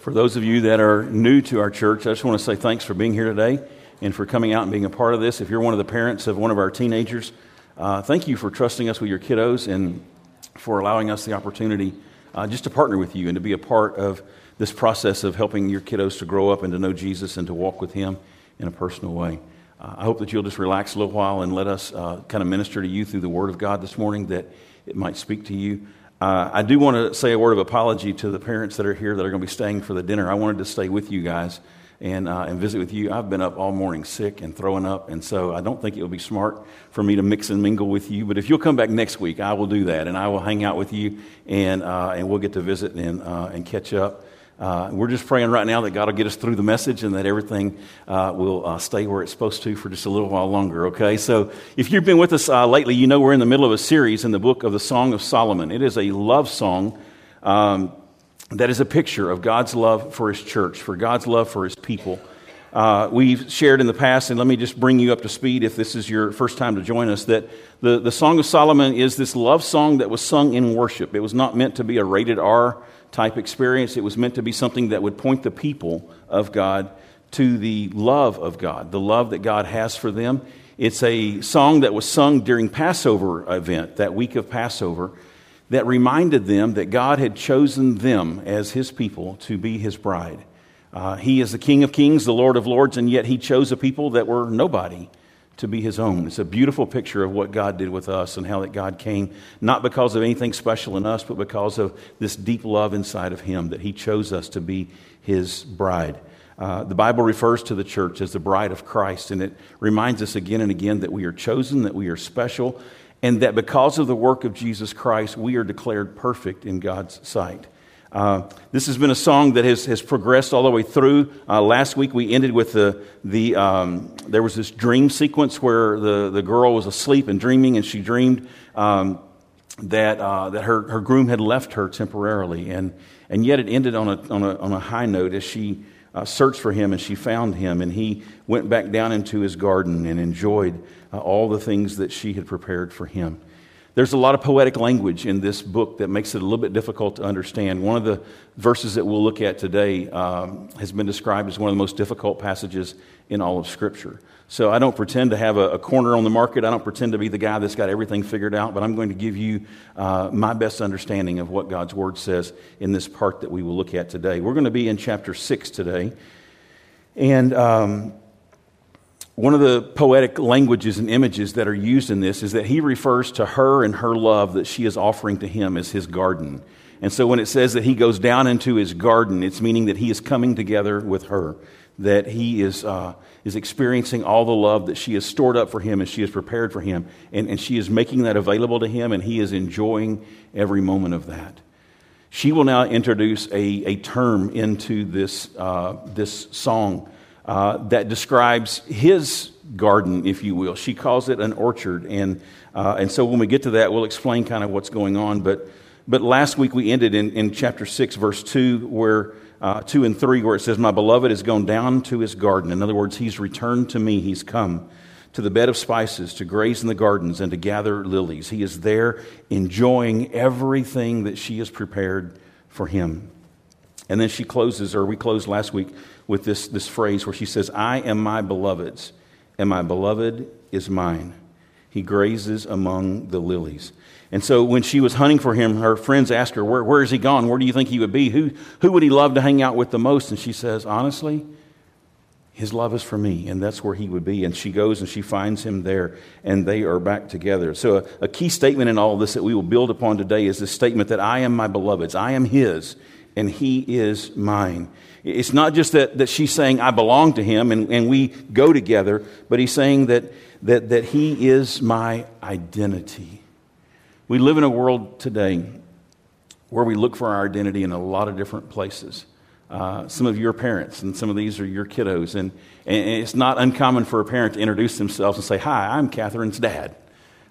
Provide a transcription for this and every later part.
For those of you that are new to our church, I just want to say thanks for being here today and for coming out and being a part of this. If you're one of the parents of one of our teenagers, uh, thank you for trusting us with your kiddos and for allowing us the opportunity uh, just to partner with you and to be a part of this process of helping your kiddos to grow up and to know Jesus and to walk with Him in a personal way. Uh, I hope that you'll just relax a little while and let us uh, kind of minister to you through the Word of God this morning, that it might speak to you. Uh, I do want to say a word of apology to the parents that are here that are going to be staying for the dinner. I wanted to stay with you guys and, uh, and visit with you. I've been up all morning sick and throwing up, and so I don't think it would be smart for me to mix and mingle with you. But if you'll come back next week, I will do that, and I will hang out with you, and, uh, and we'll get to visit and, uh, and catch up. Uh, we're just praying right now that God will get us through the message and that everything uh, will uh, stay where it's supposed to for just a little while longer, okay? So if you've been with us uh, lately, you know we're in the middle of a series in the book of the Song of Solomon. It is a love song um, that is a picture of God's love for his church, for God's love for his people. Uh, we've shared in the past, and let me just bring you up to speed if this is your first time to join us, that the, the Song of Solomon is this love song that was sung in worship. It was not meant to be a rated R type experience. It was meant to be something that would point the people of God to the love of God, the love that God has for them. It's a song that was sung during Passover event, that week of Passover, that reminded them that God had chosen them as his people to be his bride. Uh, he is the King of Kings, the Lord of Lords, and yet he chose a people that were nobody to be his own. It's a beautiful picture of what God did with us and how that God came, not because of anything special in us, but because of this deep love inside of him, that he chose us to be his bride. Uh, the Bible refers to the church as the bride of Christ, and it reminds us again and again that we are chosen, that we are special, and that because of the work of Jesus Christ, we are declared perfect in God's sight. Uh, this has been a song that has, has progressed all the way through. Uh, last week we ended with the, the um, there was this dream sequence where the, the girl was asleep and dreaming, and she dreamed um, that, uh, that her, her groom had left her temporarily. And, and yet it ended on a, on a, on a high note as she uh, searched for him and she found him, and he went back down into his garden and enjoyed uh, all the things that she had prepared for him. There's a lot of poetic language in this book that makes it a little bit difficult to understand. One of the verses that we'll look at today um, has been described as one of the most difficult passages in all of Scripture. So I don't pretend to have a, a corner on the market. I don't pretend to be the guy that's got everything figured out, but I'm going to give you uh, my best understanding of what God's Word says in this part that we will look at today. We're going to be in chapter 6 today. And um, one of the poetic languages and images that are used in this is that he refers to her and her love that she is offering to him as his garden. And so when it says that he goes down into his garden, it's meaning that he is coming together with her, that he is, uh, is experiencing all the love that she has stored up for him and she has prepared for him. And, and she is making that available to him, and he is enjoying every moment of that. She will now introduce a, a term into this, uh, this song uh, that describes his garden, if you will. She calls it an orchard. And, uh, and so when we get to that, we'll explain kind of what's going on. But, but last week we ended in, in chapter 6, verse 2, where uh, 2 and 3, where it says, My beloved has gone down to his garden. In other words, he's returned to me. He's come to the bed of spices to graze in the gardens and to gather lilies. He is there enjoying everything that she has prepared for him. And then she closes, or we closed last week with this, this phrase where she says, I am my beloved's, and my beloved is mine. He grazes among the lilies. And so when she was hunting for him, her friends asked her, Where, where is he gone? Where do you think he would be? Who, who would he love to hang out with the most? And she says, Honestly, his love is for me, and that's where he would be. And she goes and she finds him there, and they are back together. So, a, a key statement in all this that we will build upon today is this statement that I am my beloved's, I am his, and he is mine. It's not just that, that she's saying, I belong to him and, and we go together, but he's saying that, that, that he is my identity. We live in a world today where we look for our identity in a lot of different places. Uh, some of your parents, and some of these are your kiddos. And, and it's not uncommon for a parent to introduce themselves and say, Hi, I'm Catherine's dad.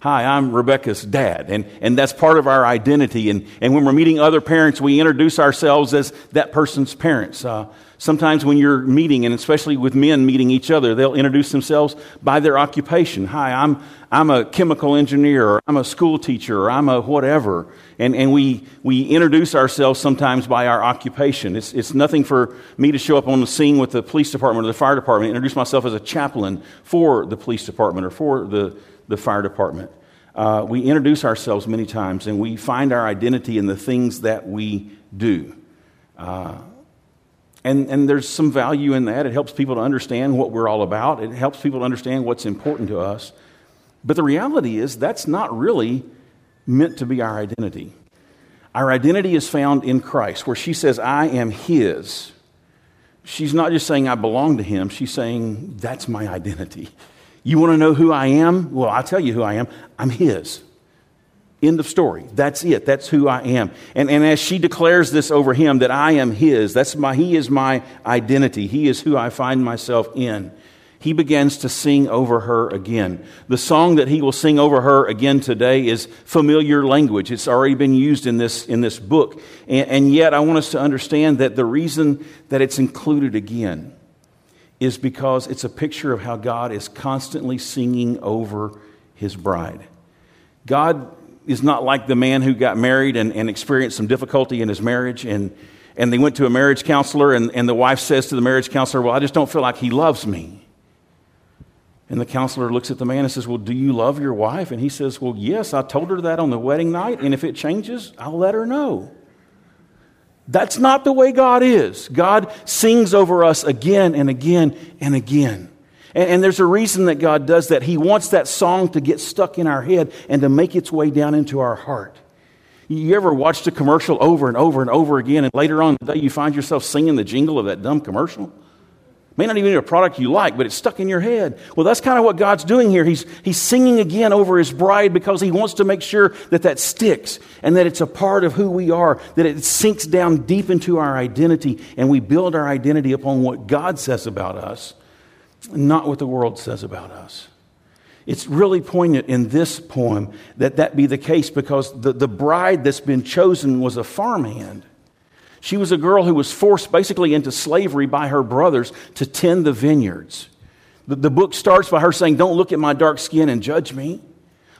Hi, I'm Rebecca's dad. And, and that's part of our identity. And, and when we're meeting other parents, we introduce ourselves as that person's parents. Uh, sometimes when you're meeting, and especially with men meeting each other, they'll introduce themselves by their occupation. Hi, I'm, I'm a chemical engineer, or I'm a school teacher, or I'm a whatever. And, and we, we introduce ourselves sometimes by our occupation. It's, it's nothing for me to show up on the scene with the police department or the fire department, introduce myself as a chaplain for the police department or for the the fire department. Uh, we introduce ourselves many times and we find our identity in the things that we do. Uh, and, and there's some value in that. It helps people to understand what we're all about, it helps people to understand what's important to us. But the reality is, that's not really meant to be our identity. Our identity is found in Christ, where she says, I am His. She's not just saying I belong to Him, she's saying, That's my identity. You want to know who I am? Well, I'll tell you who I am. I'm His. End of story. That's it. That's who I am. And, and as she declares this over him, that I am His, that's my, He is my identity. He is who I find myself in. He begins to sing over her again. The song that he will sing over her again today is familiar language. It's already been used in this, in this book. And, and yet, I want us to understand that the reason that it's included again is because it's a picture of how God is constantly singing over his bride. God is not like the man who got married and, and experienced some difficulty in his marriage, and, and they went to a marriage counselor, and, and the wife says to the marriage counselor, Well, I just don't feel like he loves me. And the counselor looks at the man and says, Well, do you love your wife? And he says, Well, yes, I told her that on the wedding night, and if it changes, I'll let her know. That's not the way God is. God sings over us again and again and again. And, and, there's a reason that God does that. He wants that song to get stuck in our head and to make its way down into our heart. You ever watched a commercial over and over and over again, and later on the day you find yourself singing the jingle of that dumb commercial? May not even be a product you like, but it's stuck in your head. Well, that's kind of what God's doing here. He's, he's singing again over his bride because he wants to make sure that that sticks and that it's a part of who we are, that it sinks down deep into our identity and we build our identity upon what God says about us, not what the world says about us. It's really poignant in this poem that that be the case because the, the bride that's been chosen was a farmhand. She was a girl who was forced basically into slavery by her brothers to tend the vineyards. The, the book starts by her saying, Don't look at my dark skin and judge me.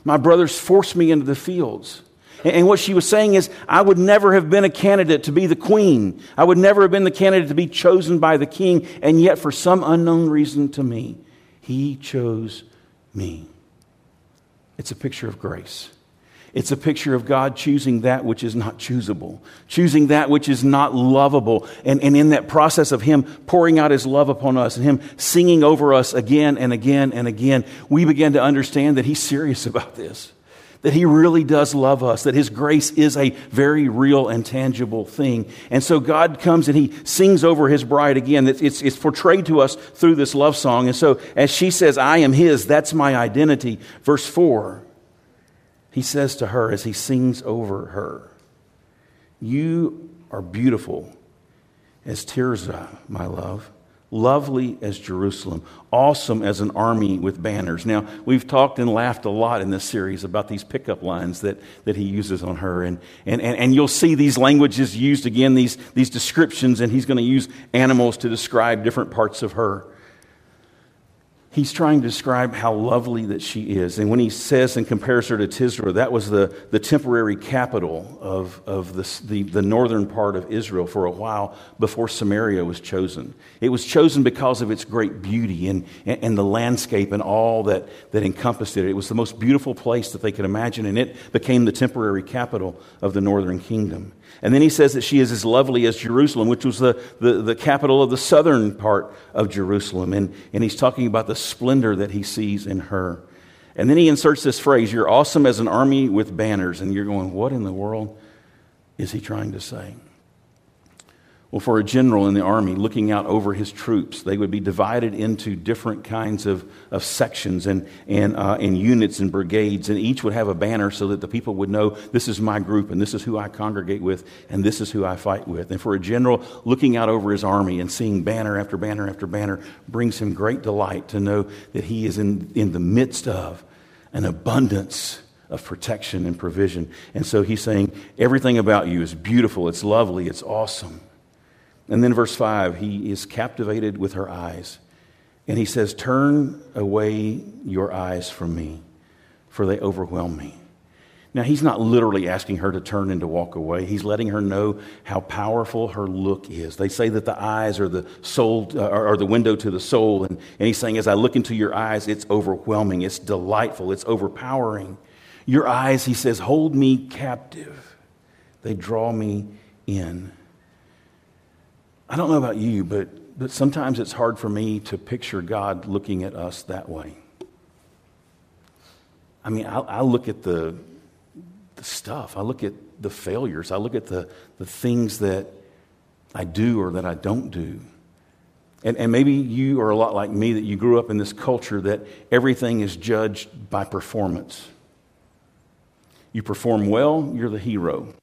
My brothers forced me into the fields. And, what she was saying is, I would never have been a candidate to be the queen. I would never have been the candidate to be chosen by the king. And yet, for some unknown reason to me, he chose me. It's a picture of grace. It's a picture of God choosing that which is not choosable, choosing that which is not lovable. And, and in that process of Him pouring out His love upon us and Him singing over us again and again and again, we begin to understand that He's serious about this, that He really does love us, that His grace is a very real and tangible thing. And so God comes and He sings over His bride again. It's, it's, it's portrayed to us through this love song. And so as she says, I am His, that's my identity. Verse 4 he says to her as he sings over her, You are beautiful as Tirzah, uh, my love, lovely as Jerusalem, awesome as an army with banners. Now, we've talked and laughed a lot in this series about these pickup lines that, that he uses on her. And, and, and, and you'll see these languages used again, these, these descriptions, and he's going to use animals to describe different parts of her he's trying to describe how lovely that she is. And when he says and compares her to Tirzah, that was the, the temporary capital of, of the, the, the, northern part of Israel for a while before Samaria was chosen. It was chosen because of its great beauty and, and, and the landscape and all that, that encompassed it. It was the most beautiful place that they could imagine, and it became the temporary capital of the northern kingdom. And then he says that she is as lovely as Jerusalem, which was the, the, the, capital of the southern part of Jerusalem. And, and he's talking about the splendor that he sees in her. And then he inserts this phrase, You're awesome as an army with banners. And you're going, What in the world is he trying to say? Well, for a general in the army looking out over his troops, they would be divided into different kinds of, of sections and, and, uh, and units and brigades, and each would have a banner so that the people would know this is my group and this is who I congregate with and this is who I fight with. And for a general looking out over his army and seeing banner after banner after banner brings him great delight to know that he is in, in the midst of an abundance of protection and provision. And so he's saying, everything about you is beautiful, it's lovely, it's awesome. And then verse 5, he is captivated with her eyes. And he says, Turn away your eyes from me, for they overwhelm me. Now, he's not literally asking her to turn and to walk away. He's letting her know how powerful her look is. They say that the eyes are the soul, uh, are the window to the soul. And, and he's saying, as I look into your eyes, it's overwhelming, it's delightful, it's overpowering. Your eyes, he says, hold me captive. They draw me in. I don't know about you, but, but sometimes it's hard for me to picture God looking at us that way. I mean, I, I look at the, the stuff. I look at the failures. I look at the, the things that I do or that I don't do. And, and maybe you are a lot like me that you grew up in this culture that everything is judged by performance. You perform well, you're the hero.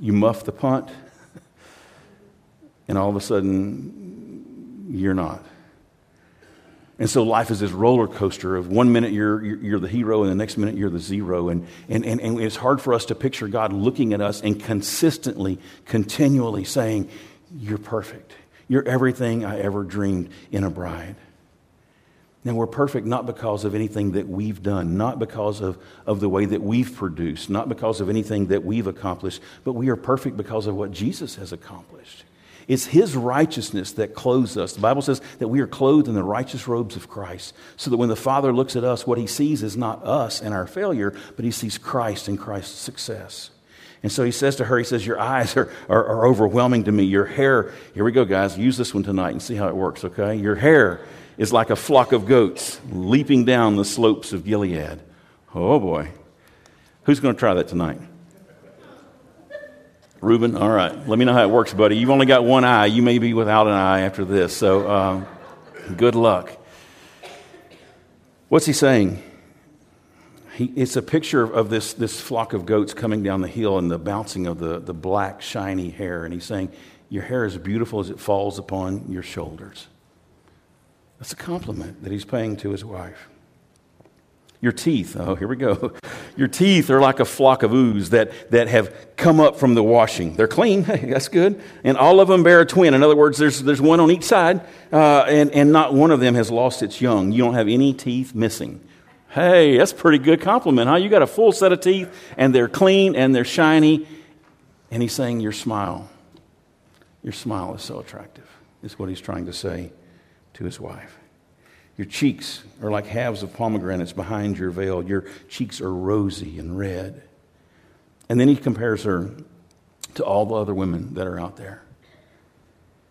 You muff the punt, and all of a sudden, you're not. And so life is this roller coaster of one minute you're, you're, the hero and the next minute you're the zero. And, and, and, and it's hard for us to picture God looking at us and consistently, continually saying, You're perfect. You're everything I ever dreamed in a bride. Now, we're perfect not because of anything that we've done, not because of, of the way that we've produced, not because of anything that we've accomplished, but we are perfect because of what Jesus has accomplished. It's His righteousness that clothes us. The Bible says that we are clothed in the righteous robes of Christ, so that when the Father looks at us, what He sees is not us and our failure, but He sees Christ and Christ's success. And so he says to her, he says, Your eyes are, are, are, overwhelming to me. Your hair, here we go, guys, use this one tonight and see how it works, okay? Your hair is like a flock of goats leaping down the slopes of Gilead. Oh boy. Who's going to try that tonight? Reuben, all right. Let me know how it works, buddy. You've only got one eye. You may be without an eye after this. So um, good luck. What's he saying? He, it's a picture of this, this flock of goats coming down the hill and the bouncing of the, the black, shiny hair. And he's saying, Your hair is beautiful as it falls upon your shoulders. That's a compliment that he's paying to his wife. Your teeth, oh, here we go. Your teeth are like a flock of ewes that, that have come up from the washing. They're clean, that's good. And all of them bear a twin. In other words, there's, there's one on each side, uh, and, and not one of them has lost its young. You don't have any teeth missing. Hey, that's pretty good compliment, huh? You got a full set of teeth, and they're clean and they're shiny. And he's saying, Your smile, your smile is so attractive, is what he's trying to say to his wife. Your cheeks are like halves of pomegranates behind your veil. Your cheeks are rosy and red. And then he compares her to all the other women that are out there.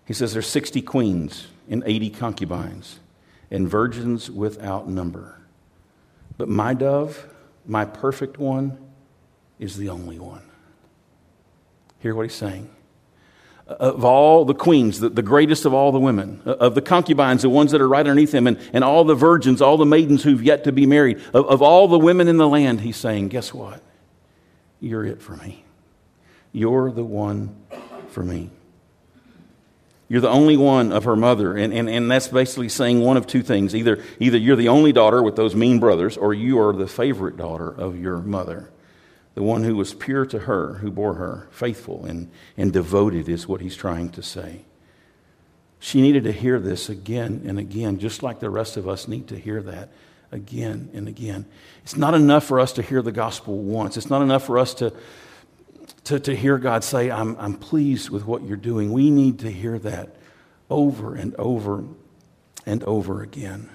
He says there's 60 queens and 80 concubines and virgins without number. But my dove, my perfect one, is the only one. Hear what he's saying of all the queens, the, the, greatest of all the women, of the concubines, the ones that are right underneath him, and, and all the virgins, all the maidens who've yet to be married, of, of all the women in the land, he's saying, Guess what? You're it for me. You're the one for me. You're the only one of her mother. And, and, and that's basically saying one of two things. Either, either you're the only daughter with those mean brothers, or you are the favorite daughter of your mother the one who was pure to her, who bore her, faithful and, and devoted, is what he's trying to say. She needed to hear this again and again, just like the rest of us need to hear that again and again. It's not enough for us to hear the gospel once, it's not enough for us to. To, to hear God say, I'm, I'm pleased with what you're doing. We need to hear that over and over and over again.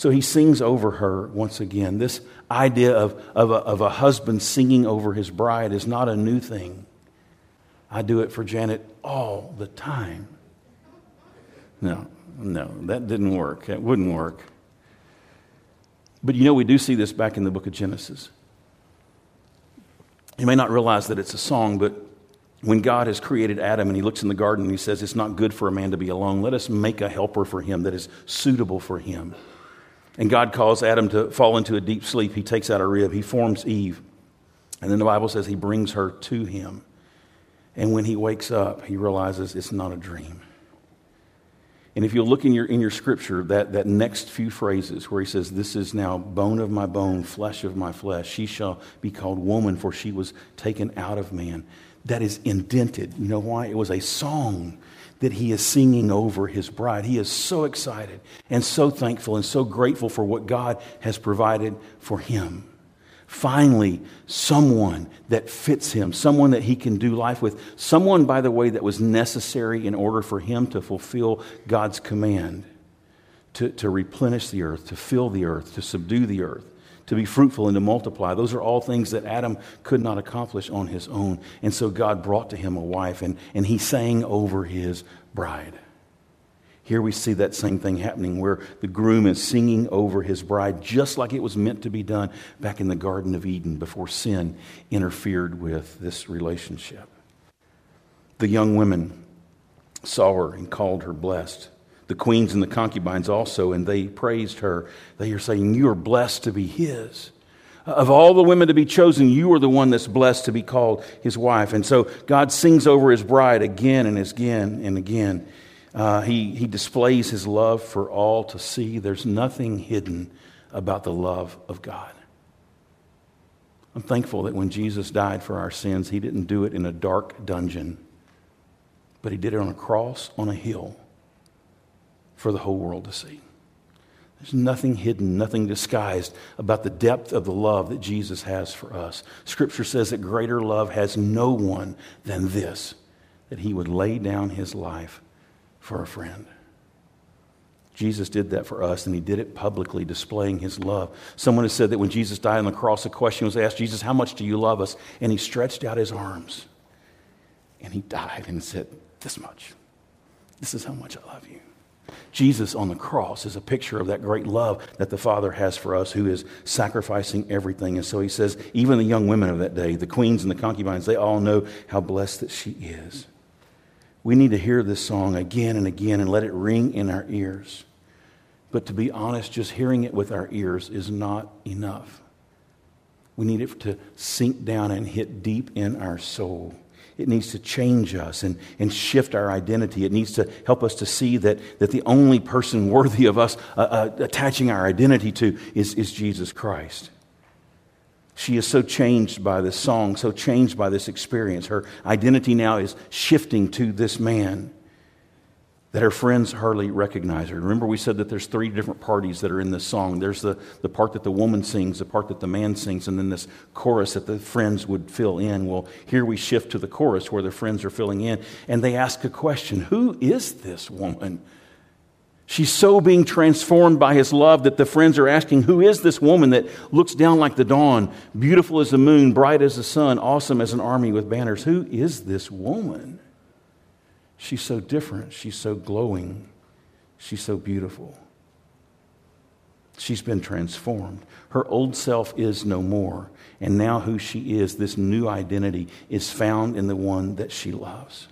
So he sings over her once again. This idea of, of, a, of a husband singing over his bride is not a new thing. I do it for Janet all the time. No, no, that didn't work. That wouldn't work. But you know, we do see this back in the book of Genesis. You may not realize that it's a song, but when God has created Adam and he looks in the garden and he says, It's not good for a man to be alone, let us make a helper for him that is suitable for him. And God calls Adam to fall into a deep sleep. He takes out a rib, he forms Eve. And then the Bible says he brings her to him. And when he wakes up, he realizes it's not a dream. And if you look in your, in your scripture, that, that next few phrases where he says, This is now bone of my bone, flesh of my flesh, she shall be called woman, for she was taken out of man. That is indented. You know why? It was a song that he is singing over his bride. He is so excited and so thankful and so grateful for what God has provided for him finally someone that fits him, someone that he can do life with, someone, by the way, that was necessary in order for him to fulfill God's command to, to replenish the earth, to fill the earth, to subdue the earth. To be fruitful and to multiply. Those are all things that Adam could not accomplish on his own. And so God brought to him a wife, and, and he sang over his bride. Here we see that same thing happening where the groom is singing over his bride just like it was meant to be done back in the Garden of Eden before sin interfered with this relationship. The young women saw her and called her blessed. The queens and the concubines also, and they praised her. They are saying, You are blessed to be his. Of all the women to be chosen, you are the one that's blessed to be called his wife. And so God sings over his bride again and again and again. Uh, he, he displays his love for all to see. There's nothing hidden about the love of God. I'm thankful that when Jesus died for our sins, he didn't do it in a dark dungeon, but he did it on a cross on a hill for the whole world to see. There's nothing hidden, nothing disguised about the depth of the love that Jesus has for us. Scripture says that greater love has no one than this that he would lay down his life for a friend. Jesus did that for us, and he did it publicly, displaying his love. Someone has said that when Jesus died on the cross, a question was asked Jesus, How much do you love us? And he stretched out his arms and he died and said, This much. This is how much I love you. Jesus on the cross is a picture of that great love that the Father has for us, who is sacrificing everything. And so he says, even the young women of that day, the queens and the concubines, they all know how blessed that she is. We need to hear this song again and again and let it ring in our ears. But to be honest, just hearing it with our ears is not enough. We need it to sink down and hit deep in our soul. It needs to change us and, and shift our identity. It needs to help us to see that, that the only person worthy of us uh, uh, attaching our identity to is, is Jesus Christ. She is so changed by this song, so changed by this experience. Her identity now is shifting to this man that her friends hardly recognize her. Remember, we said that there's three different parties that are in this song. There's the, the part that the woman sings, the part that the man sings, and then this chorus that the friends would fill in. Well, here we shift to the chorus where the friends are filling in, and they ask a question Who is this woman? She's so being transformed by his love that the friends are asking, Who is this woman that looks down like the dawn, beautiful as the moon, bright as the sun, awesome as an army with banners? Who is this woman? She's so different. She's so glowing. She's so beautiful. She's been transformed. Her old self is no more. And now, who she is, this new identity, is found in the one that she loves.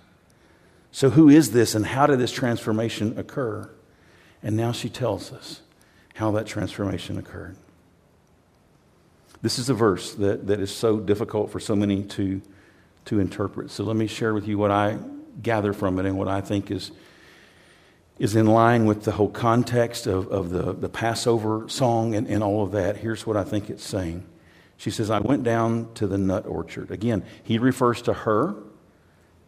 So, who is this and how did this transformation occur? And now she tells us how that transformation occurred. This is a verse that, that is so difficult for so many to, to interpret. So let me share with you what I gather from it and what I think is, is in line with the whole context of, of the, the Passover song and, and all of that. Here's what I think it's saying. She says, I went down to the nut orchard. Again, he refers to her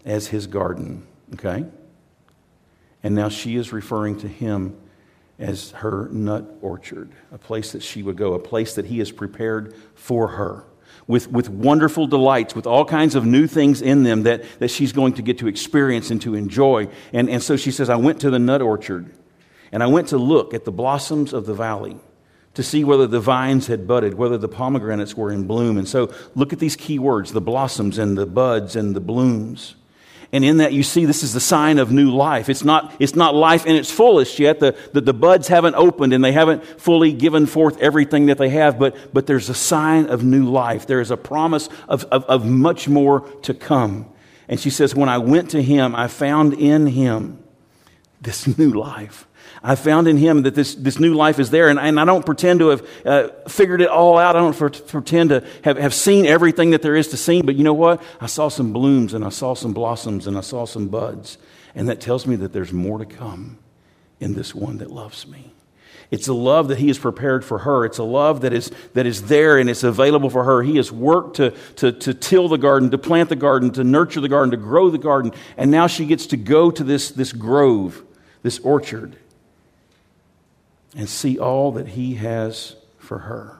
as his garden, okay? And now she is referring to him as her nut orchard, a place that she would go, a place that he has prepared for her. With, with wonderful delights, with all kinds of new things in them that, that she's going to get to experience and to enjoy. And, and so she says, I went to the nut orchard and I went to look at the blossoms of the valley to see whether the vines had budded, whether the pomegranates were in bloom. And so look at these key words the blossoms and the buds and the blooms. And in that, you see this is the sign of new life. It's not, it's not life in its fullest yet. The, the, the, buds haven't opened and they haven't fully given forth everything that they have, but, but there's a sign of new life. There is a promise of, of, of much more to come. And she says, When I went to him, I found in him this new life. I found in him that this, this new life is there, and, and I don't pretend to have uh, figured it all out. I don't for, pretend to have, have seen everything that there is to see, but you know what? I saw some blooms, and I saw some blossoms, and I saw some buds, and that tells me that there's more to come. in this one that loves me. It's a love that He has prepared for her. It's a love that is, that is there and it's available for her. He has worked to, to, to till the garden, to plant the garden, to nurture the garden, to grow the garden. And now she gets to go to this, this grove, this orchard, and see all that He has for her.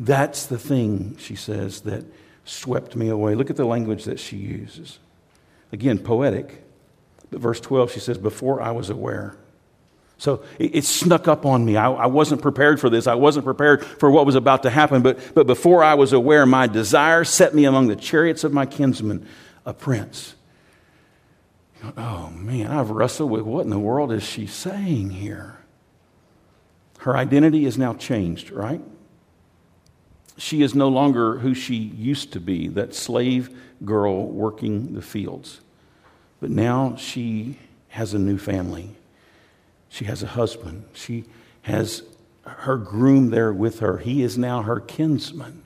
That's the thing, she says, that swept me away. Look at the language that she uses. Again, poetic. But verse 12, she says, Before I was aware. So it, it snuck up on me. I, I, wasn't prepared for this. I wasn't prepared for what was about to happen. But, but before I was aware, my desire set me among the chariots of my kinsman, a prince. Oh man, I've wrestled with what in the world is she saying here? Her identity is now changed, right? She is no longer who she used to be, that slave girl working the fields. But now she has a new family. She has a husband. She has her groom there with her. He is now her kinsman.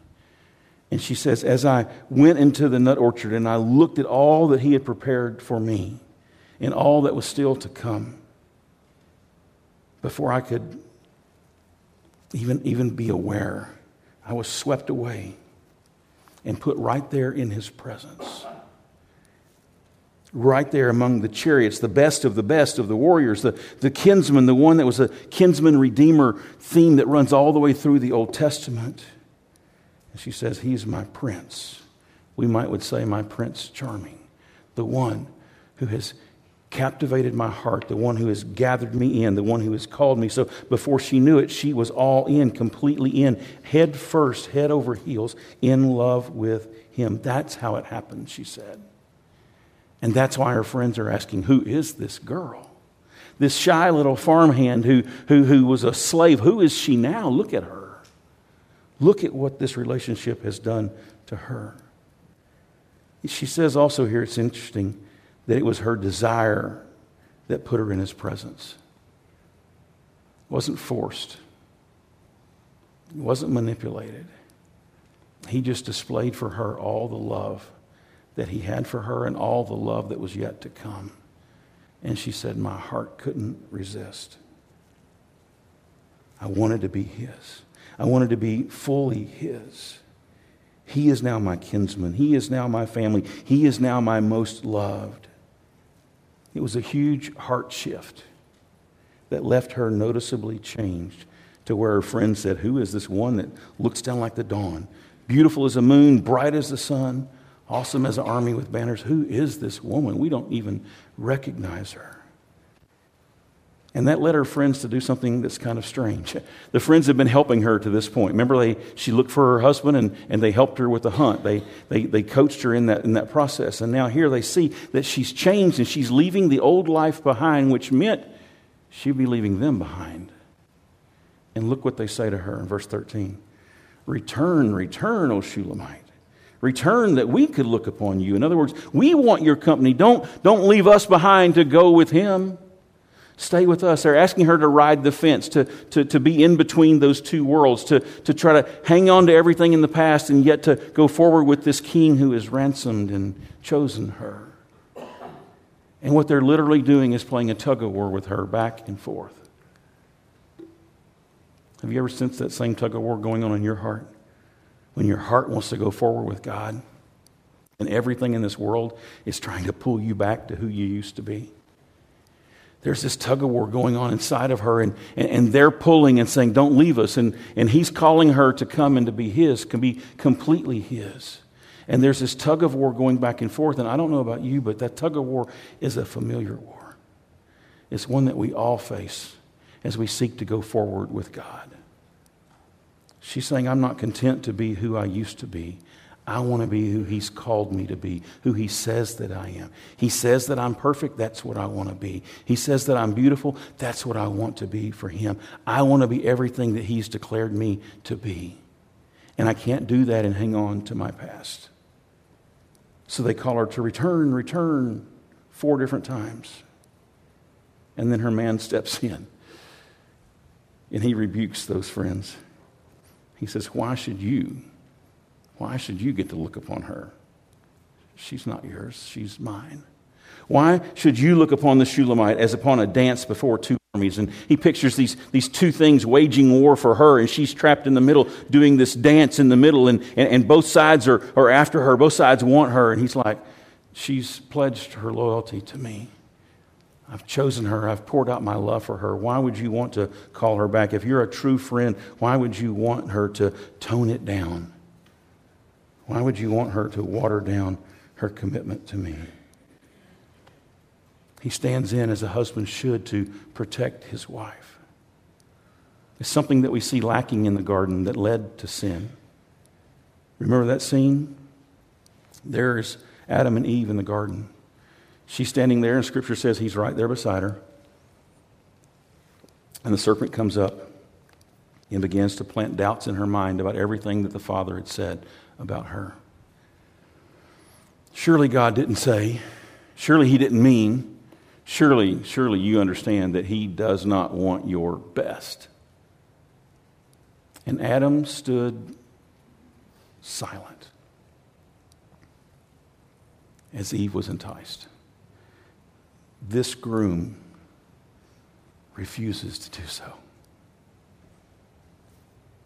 And she says, As I went into the nut orchard and I looked at all that he had prepared for me and all that was still to come, before I could even, even be aware, I was swept away and put right there in his presence right there among the chariots, the best of the best of the warriors, the, the kinsman, the one that was a kinsman redeemer theme that runs all the way through the Old Testament. And she says, He's my prince. We might would say, my prince charming, the one who has captivated my heart, the one who has gathered me in, the one who has called me. So before she knew it, she was all in, completely in, head first, head over heels, in love with him. That's how it happened, she said. And that's why her friends are asking, Who is this girl? This shy little farmhand who, who, who was a slave, who is she now? Look at her. Look at what this relationship has done to her. She says also here, it's interesting that it was her desire that put her in his presence. It wasn't forced, it wasn't manipulated. He just displayed for her all the love that he had for her and all the love that was yet to come. And she said, My heart couldn't resist. I wanted to be his. I wanted to be fully his. He is now my kinsman. He is now my family. He is now my most loved. It was a huge heart shift that left her noticeably changed to where her friend said, Who is this one that looks down like the dawn? Beautiful as the moon, bright as the sun, awesome as an army with banners. Who is this woman? We don't even recognize her. And that led her friends to do something that's kind of strange. The friends have been helping her to this point. Remember, they, she looked for her husband and, and they helped her with the hunt. They, they, they coached her in that, in that process. And now here they see that she's changed and she's leaving the old life behind, which meant she'd be leaving them behind. And look what they say to her in verse 13 Return, return, O Shulamite return that we could look upon you. In other words, we want your company. Don't, don't leave us behind to go with him. Stay with us. They're asking her to ride the fence, to, to, to be in between those two worlds, to, to try to hang on to everything in the past and yet to go forward with this king who has ransomed and chosen her. And what they're literally doing is playing a tug of war with her back and forth. Have you ever sensed that same tug of war going on in your heart? when your heart wants to go forward with God and everything in this world is trying to pull you back to who you used to be. There's this tug of war going on inside of her, and, and, and they're pulling and saying, Don't leave us. And, and he's calling her to come and to be his, can be completely his. And there's this tug of war going back and forth. And I don't know about you, but that tug of war is a familiar war. It's one that we all face as we seek to go forward with God. She's saying, I'm not content to be who I used to be. I want to be who He's called me to be, who He says that I am. He says that I'm perfect, that's what I want to be. He says that I'm beautiful, that's what I want to be for Him. I want to be everything that He's declared me to be. And I can't do that and hang on to my past. So they call her to return, return, four different times. And then her man steps in and he rebukes those friends. He says, Why should you? Why should you get to look upon her? She's not yours, she's mine. Why should you look upon the Shulamite as upon a dance before two armies? And he pictures these, these two things waging war for her, and she's trapped in the middle doing this dance in the middle, and, and, and both sides are, are after her. Both sides want her. And he's like, She's pledged her loyalty to me. I've chosen her. I've poured out my love for her. Why would you want to call her back? If you're a true friend, why would you want her to tone it down? Why would you want her to water down her commitment to me? He stands in as a husband should to protect his wife. It's something that we see lacking in the garden that led to sin. Remember that scene? There's Adam and Eve in the garden. She's standing there, and Scripture says he's right there beside her. And the serpent comes up and begins to plant doubts in her mind about everything that the Father had said about her. Surely God didn't say, surely He didn't mean Surely, surely you understand that he does not want your best. And Adam stood silent as Eve was enticed. This groom refuses to do so.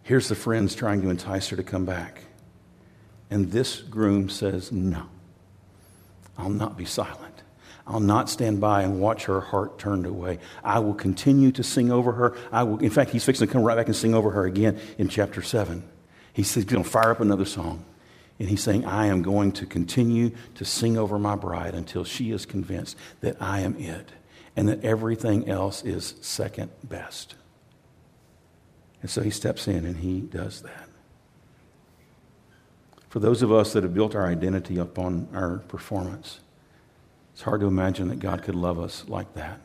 Here's the friends trying to entice her to come back. And this groom says, No, I'll not be silent. I'll not stand by and watch her heart turned away. I will continue to sing over her. I will, in fact, he's fixing to come right back and sing over her again in chapter 7. He says, going to fire up another song. And he's saying, I am going to continue to sing over my bride until she is convinced that I am it and that everything else is second best. And so he steps in and he does that. For those of us that have built our identity upon our performance, it's hard to imagine that God could love us like that.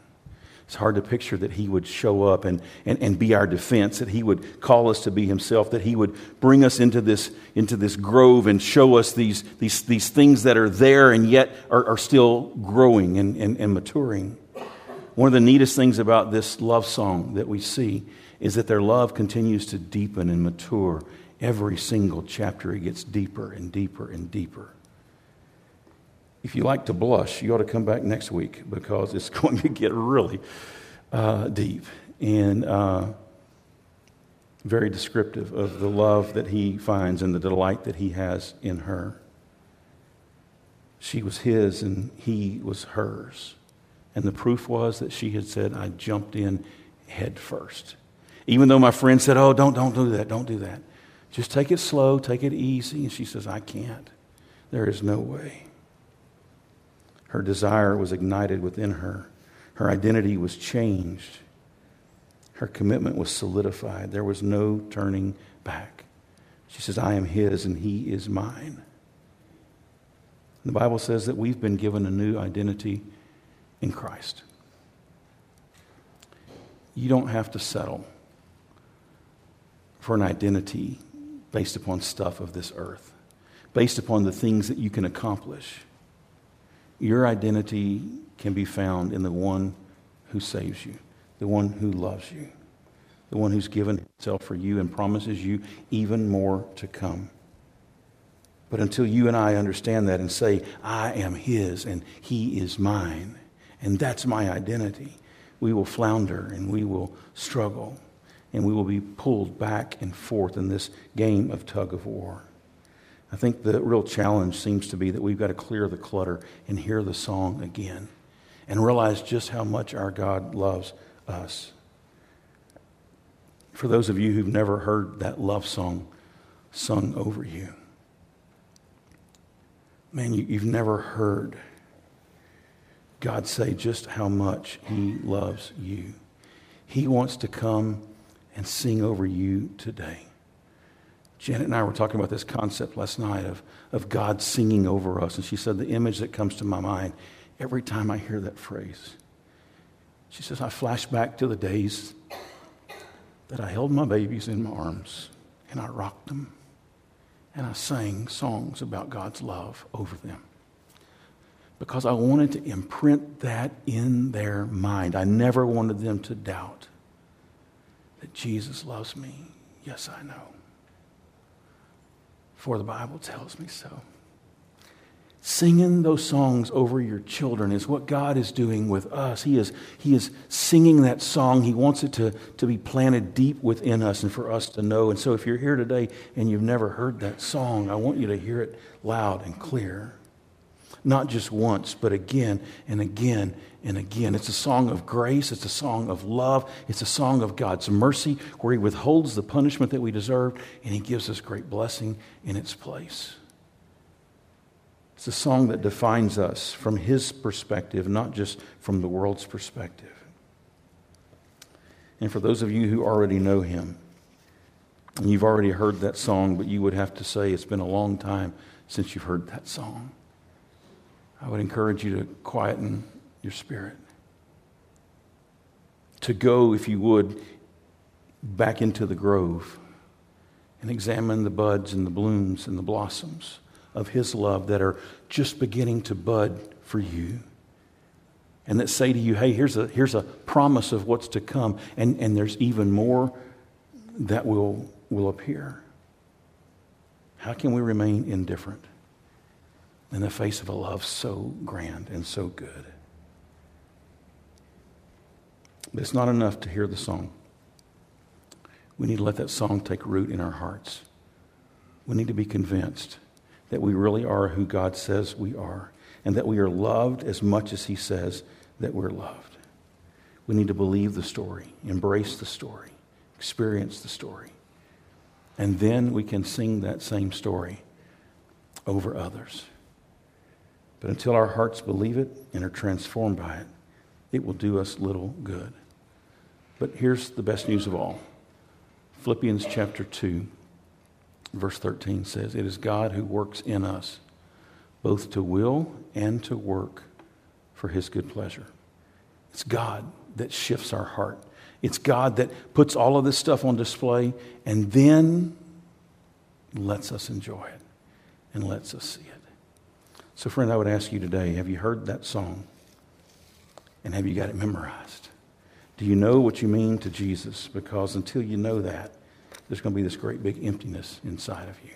It's hard to picture that He would show up and, and, and be our defense, that He would call us to be Himself, that He would bring us into this, into this grove and show us these, these, these things that are there and yet are, are still growing and, and, and maturing. One of the neatest things about this love song that we see is that their love continues to deepen and mature. Every single chapter, it gets deeper and deeper and deeper if you like to blush, you ought to come back next week because it's going to get really uh, deep and uh, very descriptive of the love that he finds and the delight that he has in her. She was his and he was hers. And the proof was that she had said, I jumped in head first. Even though my friend said, Oh, don't, don't do that, don't do that. Just take it slow, take it easy. And she says, I can't. There is no way. Her desire was ignited within her. Her identity was changed. Her commitment was solidified. There was no turning back. She says, I am his and he is mine. The Bible says that we've been given a new identity in Christ. You don't have to settle for an identity based upon stuff of this earth, based upon the things that you can accomplish. Your identity can be found in the one who saves you, the one who loves you, the one who's given himself for you and promises you even more to come. But until you and I understand that and say, I am his and he is mine, and that's my identity, we will flounder and we will struggle and we will be pulled back and forth in this game of tug of war. I think the real challenge seems to be that we've got to clear the clutter and hear the song again and realize just how much our God loves us. For those of you who've never heard that love song sung over you, man, you, have never heard God say just how much He loves you. He wants to come and sing over you today. Janet and I were talking about this concept last night of, of God singing over us. And she said, The image that comes to my mind every time I hear that phrase, she says, I flash back to the days that I held my babies in my arms and I rocked them and I sang songs about God's love over them. Because I wanted to imprint that in their mind. I never wanted them to doubt that Jesus loves me. Yes, I know for the Bible tells me so. Singing those songs over your children is what God is doing with us. He is, he is singing that song. He wants it to, to be planted deep within us and for us to know. And so, if you're here today and you've never heard that song, I want you to hear it loud and clear. Not just once, but again and again and again. It's a song of grace. It's a song of love. It's a song of God's mercy where He withholds the punishment that we deserve and He gives us great blessing in its place. It's a song that defines us from his perspective, not just from the world's perspective. And for those of you who already know him, and you've already heard that song, but you would have to say it's been a long time since you've heard that song, I would encourage you to quieten your spirit. To go, if you would, back into the grove and examine the buds and the blooms and the blossoms of His love that are just beginning to bud for you. And that say to you, hey, here's a, here's a promise of what's to come, and, and there's even more that will, will appear. How can we remain indifferent in the face of a love so grand and so good? But it's not enough to hear the song. We need to let that song take root in our hearts. We need to be convinced that we really are who God says we are and that we are loved as much as He says that we're loved. We need to believe the story, embrace the story, experience the story. And then we can sing that same story over others. But until our hearts believe it and are transformed by it, it will do us little good. But here's the best news of all Philippians chapter 2 verse 13 says, It is God who works in us, both to will and to work for his good pleasure. It's God that shifts our heart. It's God that puts all of this stuff on display and then lets us enjoy it and lets us see it. So, friend, I would ask you today have you heard that song? And have you got it memorized? Do you know what you mean to Jesus? Because until you know that, there's going to be this great big emptiness inside of you.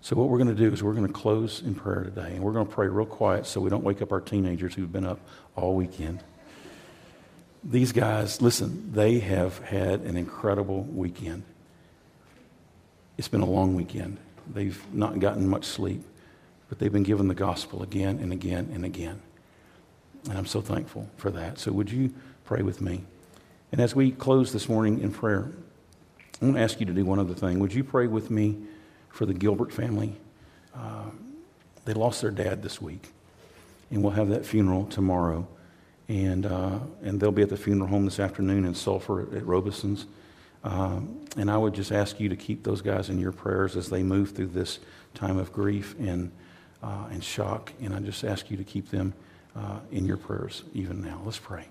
So, what we're going to do is we're going to close in prayer today, and we're going to pray real quiet so we don't wake up our teenagers who've been up all weekend. These guys, listen, they have had an incredible weekend. It's been a long weekend. They've not gotten much sleep, but they've been given the gospel again and again and again. And I'm so thankful for that. So, would you pray with me? And as we close this morning in prayer, I want to ask you to do one other thing. Would you pray with me for the Gilbert family? Uh, they lost their dad this week, and we'll have that funeral tomorrow. And, uh, and they'll be at the funeral home this afternoon in Sulphur at, at Robeson's. Uh, and I would just ask you to keep those guys in your prayers as they move through this time of grief and, uh, and shock. And I just ask you to keep them uh, in your prayers even now. Let's pray.